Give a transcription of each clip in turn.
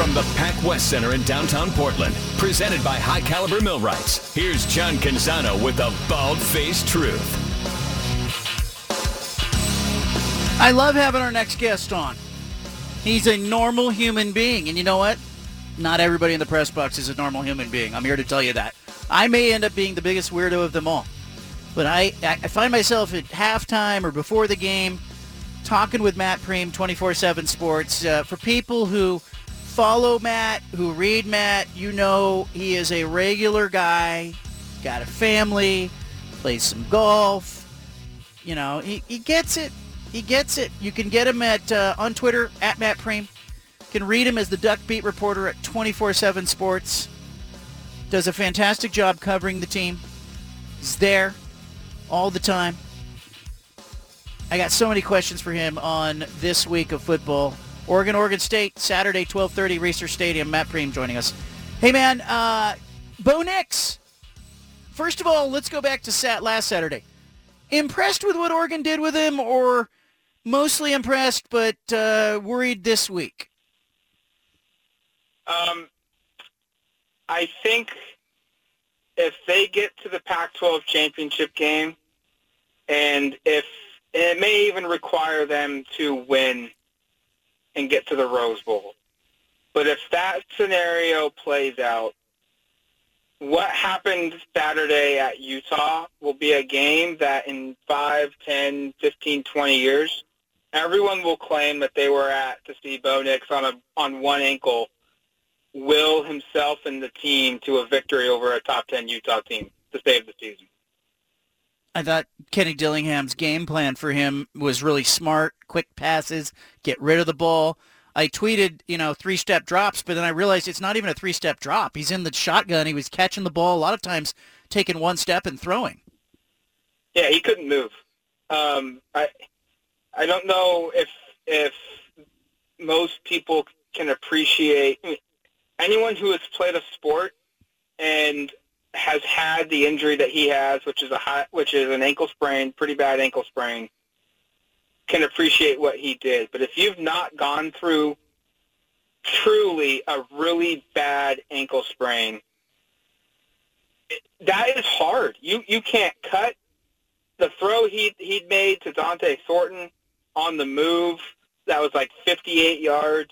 From the Pac West Center in downtown Portland, presented by High Caliber Millwrights, here's John Canzano with the Bald Faced Truth. I love having our next guest on. He's a normal human being. And you know what? Not everybody in the press box is a normal human being. I'm here to tell you that. I may end up being the biggest weirdo of them all. But I, I find myself at halftime or before the game talking with Matt Prehm, 24-7 Sports. Uh, for people who follow Matt, who read Matt, you know he is a regular guy, got a family, plays some golf. You know, he, he gets it. He gets it. You can get him at uh, on Twitter at Matt Prehm. You can read him as the Duck Beat reporter at 24/7 Sports. Does a fantastic job covering the team. He's there all the time. I got so many questions for him on this week of football. Oregon, Oregon State, Saturday, 12:30, Reser Stadium. Matt Prehm joining us. Hey man, uh, Bo Nix. First of all, let's go back to sat last Saturday. Impressed with what Oregon did with him, or mostly impressed, but uh, worried this week? Um, I think if they get to the Pac-12 championship game, and if it may even require them to win and get to the Rose Bowl. But if that scenario plays out, what happened Saturday at Utah will be a game that in 5, 10, 15, 20 years, everyone will claim that they were at to see Bo Nix on, a, on one ankle will himself and the team to a victory over a top 10 Utah team to save the season. I thought Kenny Dillingham's game plan for him was really smart, quick passes, get rid of the ball. I tweeted, you know, three-step drops, but then I realized it's not even a three-step drop. He's in the shotgun. He was catching the ball a lot of times, taking one step and throwing. Yeah, he couldn't move. Um, I I don't know if if most people can appreciate anyone who has played a sport and has had the injury that he has, which is a high, which is an ankle sprain, pretty bad ankle sprain, can appreciate what he did. But if you've not gone through truly a really bad ankle sprain, that is hard. You you can't cut the throw he he'd made to Dont'e Thornton on the move. That was like 58 yards.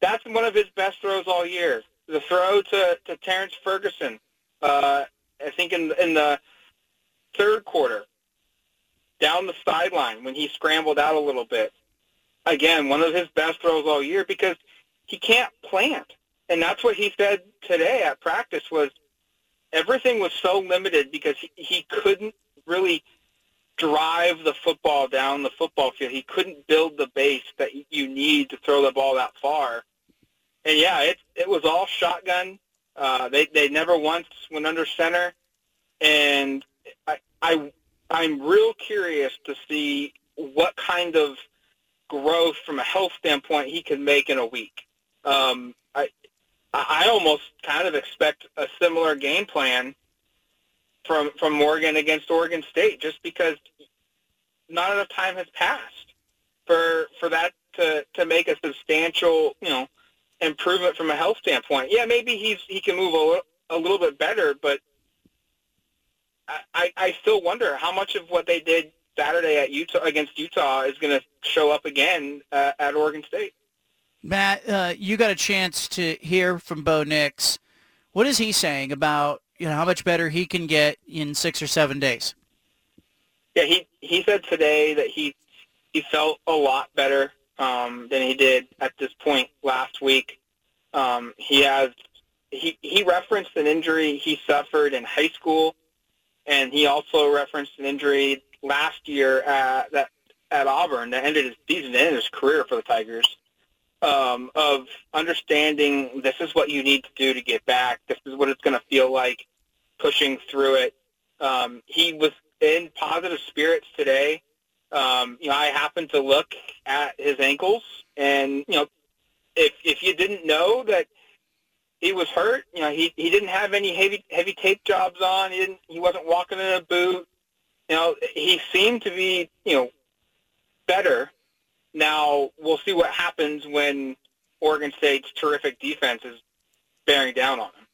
That's one of his best throws all year. The throw to, to Terrence Ferguson uh, I think in in the third quarter, down the sideline when he scrambled out a little bit. Again, one of his best throws all year because he can't plant, and that's what he said today at practice was everything was so limited because he, he couldn't really drive the football down the football field. He couldn't build the base that you need to throw the ball that far. And yeah, it it was all shotgun uh, they they never once went under center, and I, I I'm real curious to see what kind of growth from a health standpoint he can make in a week. Um, I I almost kind of expect a similar game plan from from Oregon against Oregon State, just because not enough time has passed for for that to to make a substantial you know improvement from a health standpoint. Yeah, maybe he's he can move a little, a little bit better, but I, I still wonder how much of what they did Saturday at Utah against Utah is going to show up again uh, at Oregon State. Matt, uh, you got a chance to hear from Bo Nix. What is he saying about you know how much better he can get in six or seven days? Yeah, he he said today that he he felt a lot better um, than he did at this point last week. Um, he has he he referenced an injury he suffered in high school, and he also referenced an injury last year at that at Auburn that ended his season and his career for the Tigers. um, of understanding this is what you need to do to get back. This is what it's going to feel like pushing through it. Um, he was in positive spirits today. Um, you know, I happened to look at his ankles, and you know, if if you didn't know that he was hurt, you know, he he didn't have any heavy heavy tape jobs on. He didn't. He wasn't walking in a boot. You know, he seemed to be you know better. Now we'll see what happens when Oregon State's terrific defense is bearing down on him.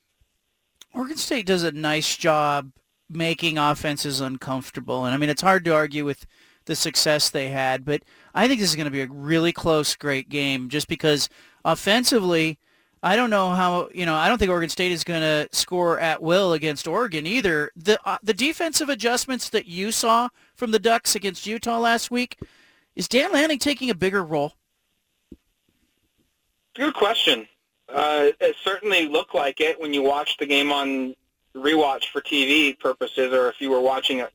Oregon State does a nice job making offenses uncomfortable, and I mean it's hard to argue with the success they had. But I think this is going to be a really close, great game just because offensively, I don't know how, you know, I don't think Oregon State is going to score at will against Oregon either. The, uh, the defensive adjustments that you saw from the Ducks against Utah last week, is Dan Lanning taking a bigger role? Good question. Uh, it certainly looked like it when you watched the game on rewatch for TV purposes, or if you were watching it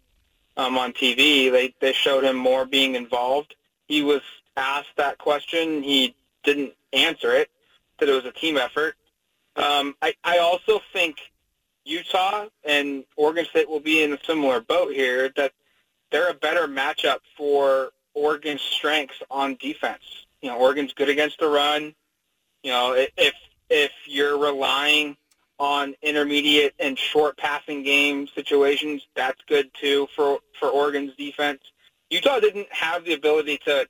um, on TV. They they showed him more being involved. He was asked that question. He didn't answer it. That it was a team effort. Um, I I also think Utah and Oregon State will be in a similar boat here. That they're a better matchup for Oregon's strengths on defense. You know, Oregon's good against the run. You know, if if you're relying on intermediate and short passing game situations. That's good too for for Oregon's defense. Utah didn't have the ability to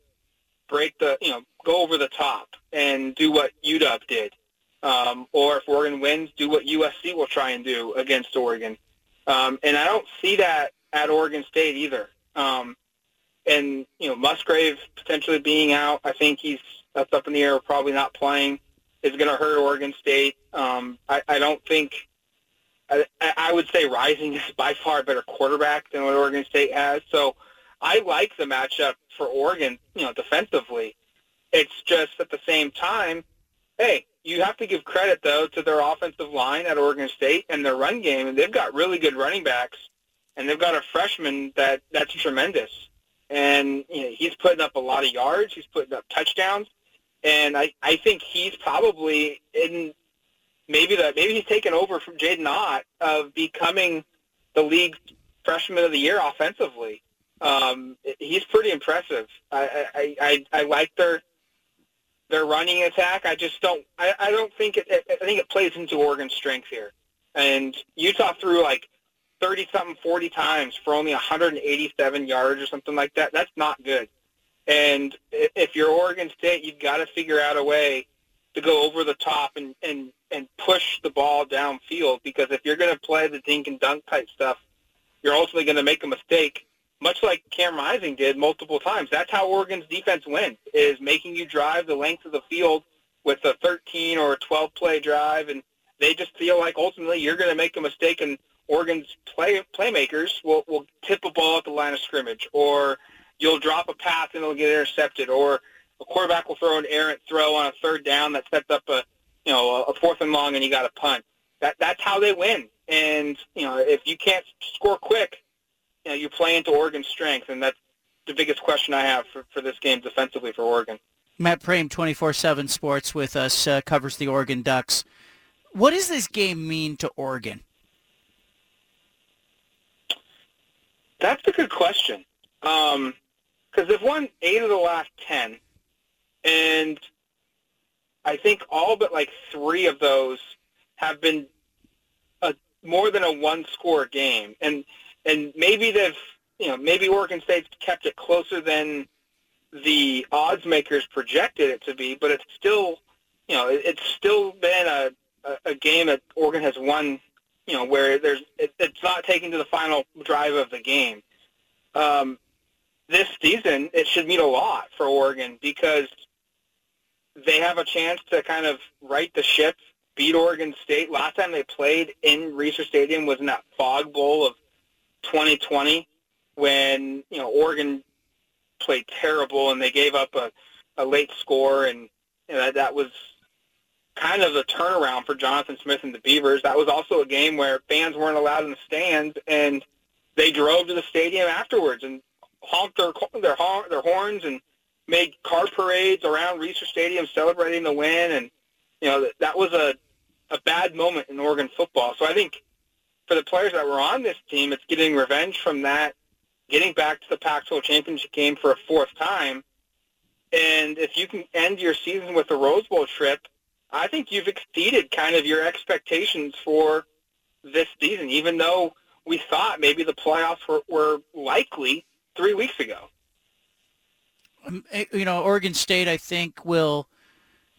break the you know go over the top and do what UW did, um, or if Oregon wins, do what USC will try and do against Oregon. Um, and I don't see that at Oregon State either. Um, and you know Musgrave potentially being out, I think he's that's up in the air, probably not playing is going to hurt Oregon State. Um, I, I don't think I, I would say Rising is by far a better quarterback than what Oregon State has. So I like the matchup for Oregon, you know, defensively. It's just at the same time, hey, you have to give credit though to their offensive line at Oregon State and their run game, and they've got really good running backs, and they've got a freshman that that's tremendous, and you know, he's putting up a lot of yards, he's putting up touchdowns, and I, I think he's probably in maybe the maybe he's taken over from Jaydn Ott of becoming the league freshman of the year offensively. Um, he's pretty impressive. I, I, I, I like their their running attack. I just don't. I, I don't think it. I think it plays into Oregon's strength here. And Utah threw like thirty something, forty times for only 187 yards or something like that. That's not good. And if you're Oregon State, you've got to figure out a way to go over the top and, and, and push the ball downfield because if you're going to play the dink and dunk type stuff, you're ultimately going to make a mistake, much like Cam Rising did multiple times. That's how Oregon's defense wins, is making you drive the length of the field with a 13 or a 12 play drive, and they just feel like ultimately you're going to make a mistake, and Oregon's play playmakers will will tip a ball at the line of scrimmage, or you'll drop a pass and it'll get intercepted, or a quarterback will throw an errant throw on a third down that sets up a you know a fourth and long and you got a punt. That that's how they win. And you know if you can't score quick, you know you play into Oregon's strength, and that's the biggest question I have for, for this game defensively for Oregon. Matt Prehm, 24-7 Sports with us, uh, covers the Oregon Ducks. What does this game mean to Oregon? That's a good question. Um, because they've won eight of the last ten, and I think all but like three of those have been a more than a one-score game, and and maybe they've you know maybe Oregon State's kept it closer than the odds makers projected it to be, but it's still you know it's still been a a, a game that Oregon has won. You know where there's it, it's not taken to the final drive of the game. Um, this season, it should mean a lot for Oregon because they have a chance to kind of right the ship, beat Oregon State. Last time they played in Reser Stadium was in that Fog Bowl of 2020 when, you know, Oregon played terrible and they gave up a, a late score and you know, that, that was kind of a turnaround for Jonathan Smith and the Beavers. That was also a game where fans weren't allowed in the stands and they drove to the stadium afterwards and honked their their their horns and made car parades around Reser Stadium celebrating the win, and you know that, that was a a bad moment in Oregon football. So I think for the players that were on this team, it's getting revenge from that, getting back to the Pac-12 championship game for a fourth time, and if you can end your season with a Rose Bowl trip, I think you've exceeded kind of your expectations for this season, even though we thought maybe the playoffs were, were likely three weeks ago. Um, eh, you know, Oregon State, I think, will,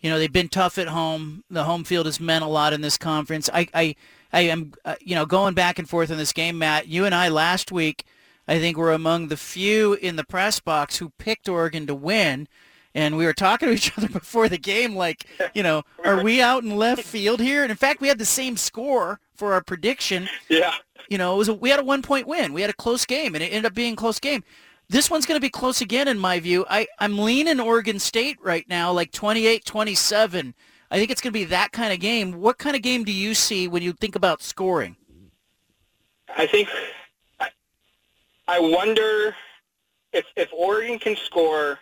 you know, they've been tough at home. The home field has meant a lot in this conference. I, I, I am, uh, you know, going back and forth in this game, Matt. You and I last week, I think, were among the few in the press box who picked Oregon to win. And we were talking to each other before the game, like, you know, are we out in left field here? And in fact, we had the same score for our prediction. Yeah. You know, it was a, we had a one point win. We had a close game, and it ended up being a close game. This one's going to be close again, in my view. I, I'm leaning Oregon State right now, like 28-27. I think it's going to be that kind of game. What kind of game do you see when you think about scoring? I think I, I wonder if if Oregon can score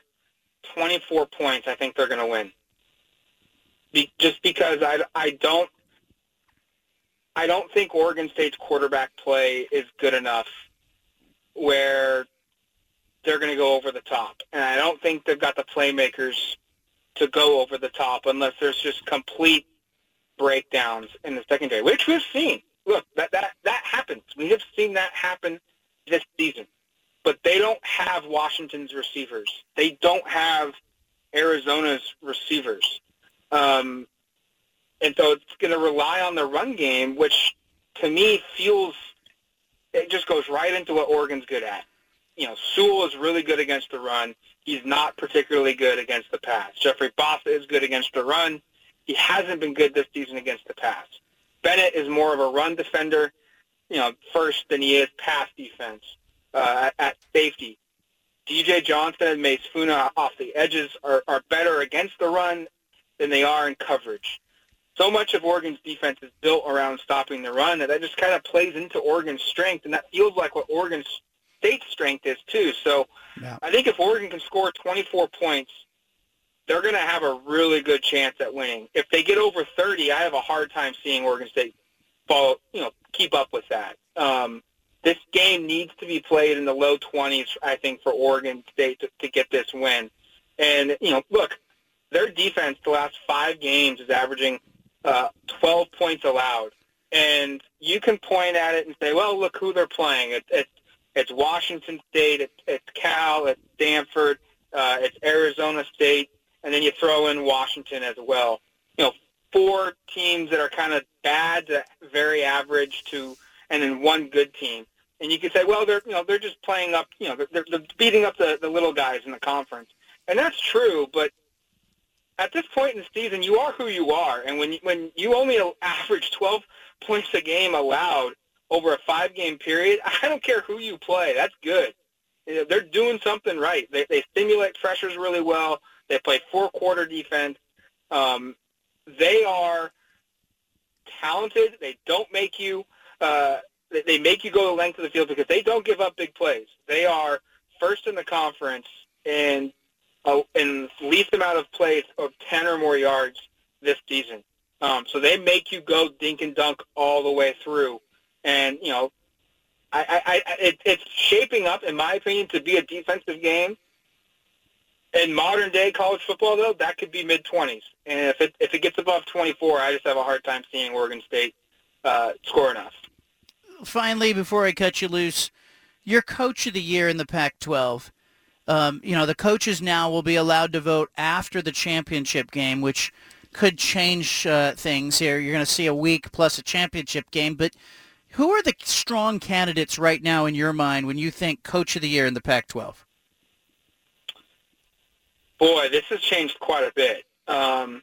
24 points, I think they're going to win. Be, just because I, I don't I don't think Oregon State's quarterback play is good enough where they're going to go over the top. And I don't think they've got the playmakers to go over the top unless there's just complete breakdowns in the secondary, which we've seen. Look, that, that, that happens. We have seen that happen this season. But they don't have Washington's receivers. They don't have Arizona's receivers. Um, and so it's going to rely on the run game, which to me feels it just goes right into what Oregon's good at you know, Sewell is really good against the run. He's not particularly good against the pass. Jeffrey Bassa is good against the run. He hasn't been good this season against the pass. Bennett is more of a run defender, you know, first than he is pass defense uh, at, safety. DJ Johnson and Mase Funa off the edges are, are better against the run than they are in coverage. So much of Oregon's defense is built around stopping the run that that just kind of plays into Oregon's strength, and that feels like what Oregon's State's strength is too. So yeah. I think if Oregon can score 24 points, they're going to have a really good chance at winning. If they get over 30, I have a hard time seeing Oregon State follow, you know, keep up with that. Um, this game needs to be played in the low 20s, I think, for Oregon State to, to get this win. And, you know, look, their defense the last five games is averaging uh, 12 points allowed. And you can point at it and say, well, look who they're playing. It, it's it's Washington State, it's, it's Cal, it's Stanford, uh, it's Arizona State, and then you throw in Washington as well. You know, four teams that are kind of bad, to very average to, and then one good team. And you can say, well, they're you know they're just playing up, you know, they're, they're beating up the, the little guys in the conference, and that's true. But at this point in the season, you are who you are, and when when you only average 12 points a game allowed, over a five-game period, I don't care who you play. That's good. They're doing something right. They, they stimulate pressures really well. They play four-quarter defense. Um, they are talented. They don't make you. Uh, they make you go the length of the field because they don't give up big plays. They are first in the conference in uh, in least amount of plays of ten or more yards this season. Um, so they make you go dink and dunk all the way through and you know, I, I, I it, it's shaping up, in my opinion, to be a defensive game. In modern day college football, though, that could be mid twenties, and if it if it gets above twenty four, I just have a hard time seeing Oregon State uh, score enough. Finally, before I cut you loose, your coach of the year in the Pac-12. Um, you know, the coaches now will be allowed to vote after the championship game, which could change uh, things here. You're going to see a week plus a championship game, but who are the strong candidates right now in your mind when you think Coach of the Year in the Pac-12? Boy, this has changed quite a bit. Um,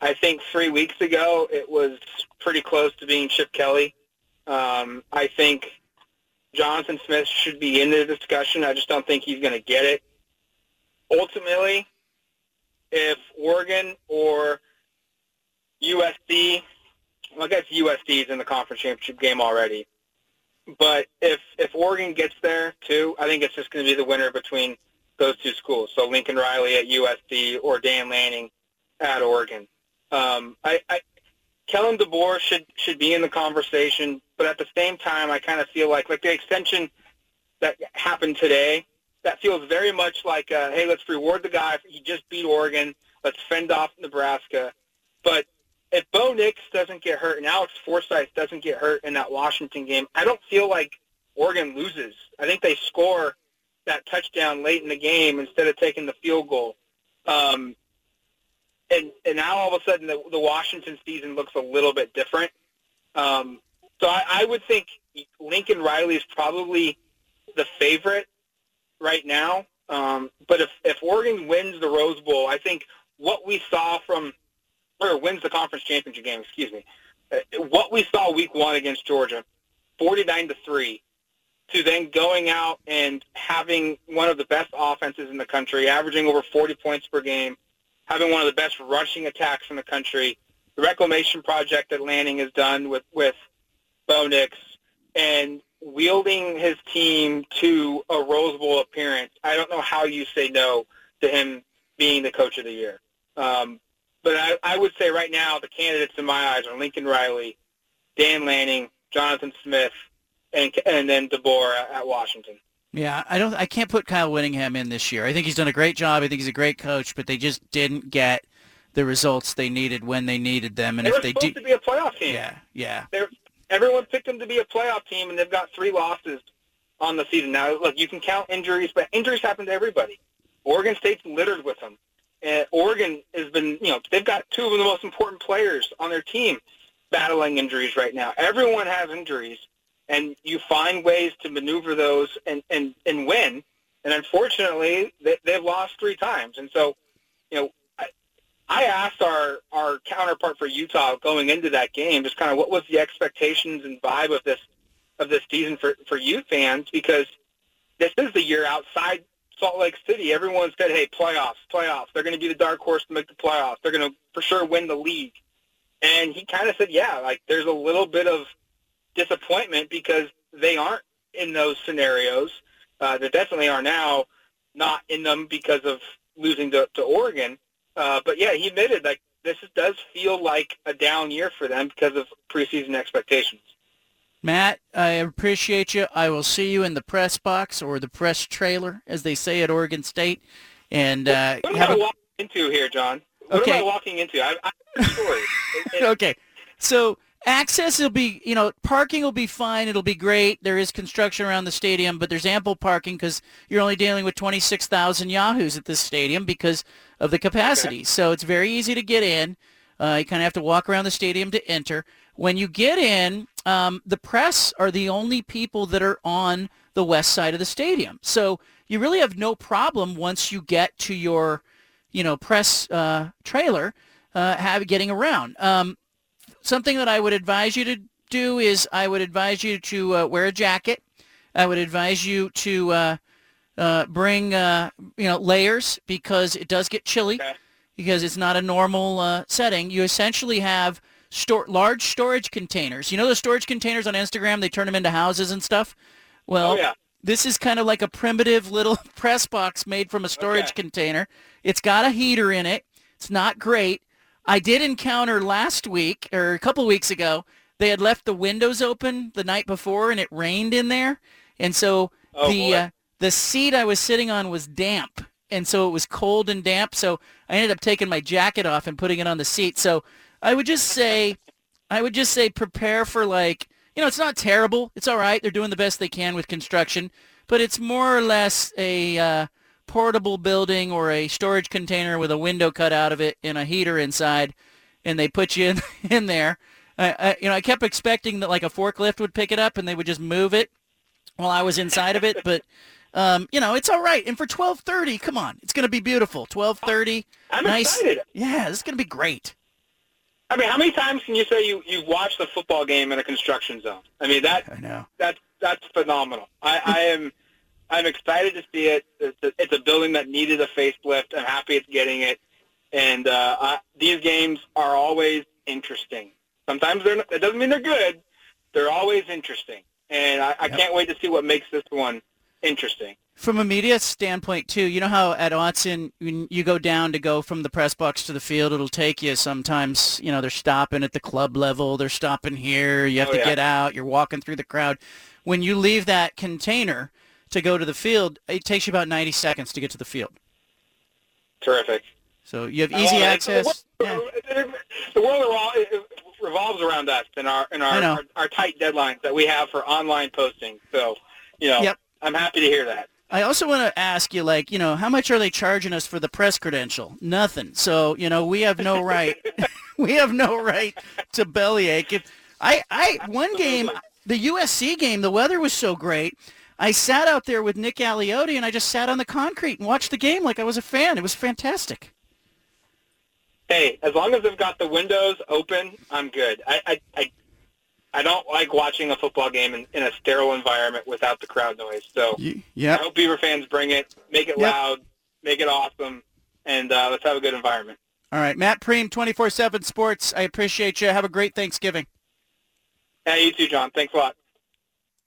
I think three weeks ago it was pretty close to being Chip Kelly. Um, I think Jonathan Smith should be in the discussion. I just don't think he's going to get it. Ultimately, if Oregon or USC well, I guess USC is in the conference championship game already. But if if Oregon gets there too, I think it's just going to be the winner between those two schools. So Lincoln Riley at USC or Dan Lanning at Oregon. Um, I, I, Kalen DeBoer should should be in the conversation, but at the same time, I kind of feel like like the extension that happened today. That feels very much like, uh, hey, let's reward the guy. He just beat Oregon. Let's fend off Nebraska. But if Bo Nix doesn't get hurt and Alex Forsyth doesn't get hurt in that Washington game, I don't feel like Oregon loses. I think they score that touchdown late in the game instead of taking the field goal. Um, and and now all of a sudden the, the Washington season looks a little bit different. Um, so I, I would think Lincoln Riley is probably the favorite right now. Um, but if if Oregon wins the Rose Bowl, I think what we saw from or wins the conference championship game, excuse me, uh, what we saw week one against Georgia, forty nine to three, to then going out and having one of the best offenses in the country, averaging over 40 points per game, having one of the best rushing attacks in the country, the reclamation project that Lanning has done with, with Bo Nix, and wielding his team to a Rose Bowl appearance, I don't know how you say no to him being the coach of the year. Um, but I, I would say right now the candidates in my eyes are Lincoln Riley, Dan Lanning, Jonathan Smith, and and then DeBoer at Washington. Yeah, I don't. I can't put Kyle Whittingham in this year. I think he's done a great job. I think he's a great coach, but they just didn't get the results they needed when they needed them. And they if they supposed do, to be a playoff team. yeah, yeah, They're, everyone picked them to be a playoff team, and they've got three losses on the season. Now, look, you can count injuries, but injuries happen to everybody. Oregon State's littered with them. And Oregon has been, you know, they've got two of the most important players on their team battling injuries right now. Everyone has injuries, and you find ways to maneuver those and, and, and win. And unfortunately, they, they've lost three times. And so, you know, I, I asked our, our counterpart for Utah going into that game just kind of what was the expectations and vibe of this of this season for, for Ute fans because this is the year outside Salt Lake City. Everyone said, hey, playoffs, playoffs. They're going to be the dark horse to make the playoffs. They're going to for sure win the league. And he kind of said, yeah, like there's a little bit of disappointment because they aren't in those scenarios. Uh, they definitely are now not in them because of losing to, to Oregon. Uh, but yeah, he admitted like this does feel like a down year for them because of preseason expectations. Matt, I appreciate you. I will see you in the press box or the press trailer, as they say at Oregon State. And uh, what am have I a- walking into here, John? What Okay. am I walking into? I, I have a story. Okay. So access will be, you know, parking will be fine. It'll be great. There is construction around the stadium, but there's ample parking because you're only dealing with 26,000 Yahoos at this stadium because of the capacity. So it's very easy to get in. Uh, you kind of have to walk around the stadium to enter. When you get in, um, the press are the only people that are on the west side of the stadium. So you really have no problem once you get to your, you know, press uh, trailer, uh, have getting around. Um, something that I would advise you to do is I would advise you to uh, wear a jacket. I would advise you to uh, uh, bring uh, you know layers because it does get chilly Okay. because it's not a normal uh, setting. You essentially have store large storage containers. You know the storage containers on Instagram? They turn them into houses and stuff. Well, Oh, yeah. this is kind of like a primitive little press box made from a storage Okay. container. It's got a heater in it. It's not great. I did encounter last week or a couple weeks ago. They had left the windows open the night before, and it rained in there, and so Oh, the uh, the seat I was sitting on was damp, and so it was cold and damp. So I ended up taking my jacket off and putting it on the seat. So I would just say, I would just say, prepare for like, you know, it's not terrible. It's all right. They're doing the best they can with construction, but it's more or less a uh, portable building or a storage container with a window cut out of it and a heater inside, and they put you in in there. I, I, you know, I kept expecting that like a forklift would pick it up and they would just move it while I was inside of it, but um, you know, it's all right. And for twelve thirty, come on, it's gonna be beautiful. Twelve thirty, I'm nice. excited. Yeah, this is gonna be great. I mean, how many times can you say you you watched a football game in a construction zone? I mean, that I know. that's that's phenomenal. I, I am I'm excited to see it. It's a, it's a building that needed a facelift. I'm happy it's getting it. And uh, I, these games are always interesting. Sometimes they're not, it doesn't mean they're good. They're always interesting, and I, I Yep. can't wait to see what makes this one interesting. From a media standpoint, too, you know how at Autzen, when you go down to go from the press box to the field, it'll take you sometimes, you know, they're stopping at the club level, they're stopping here, you have Oh, to yeah. get out, you're walking through the crowd. When you leave that container to go to the field, it takes you about 90 seconds to get to the field. Terrific. So you have easy access. The Yeah. world, the world revolves around us and our and our, our our tight deadlines that we have for online posting. So, you know, Yep. I'm happy to hear that. I also want to ask you, like, you know, how much are they charging us for the press credential? Nothing. So, you know, we have no right. we have no right to bellyache. If I, I, one game, the USC game, the weather was so great. I sat out there with Nick Aliotti, and I just sat on the concrete and watched the game like I was a fan. It was fantastic. Hey, as long as they've got the windows open, I'm good. I I I, I don't like watching a football game in, in a sterile environment without the crowd noise. So yeah, I hope Beaver fans bring it, make it Yep. loud, make it awesome, and uh, let's have a good environment. All right, Matt Prehm, 24/7 Sports. I appreciate you. Have a great Thanksgiving. Hey, you too, John. Thanks a lot.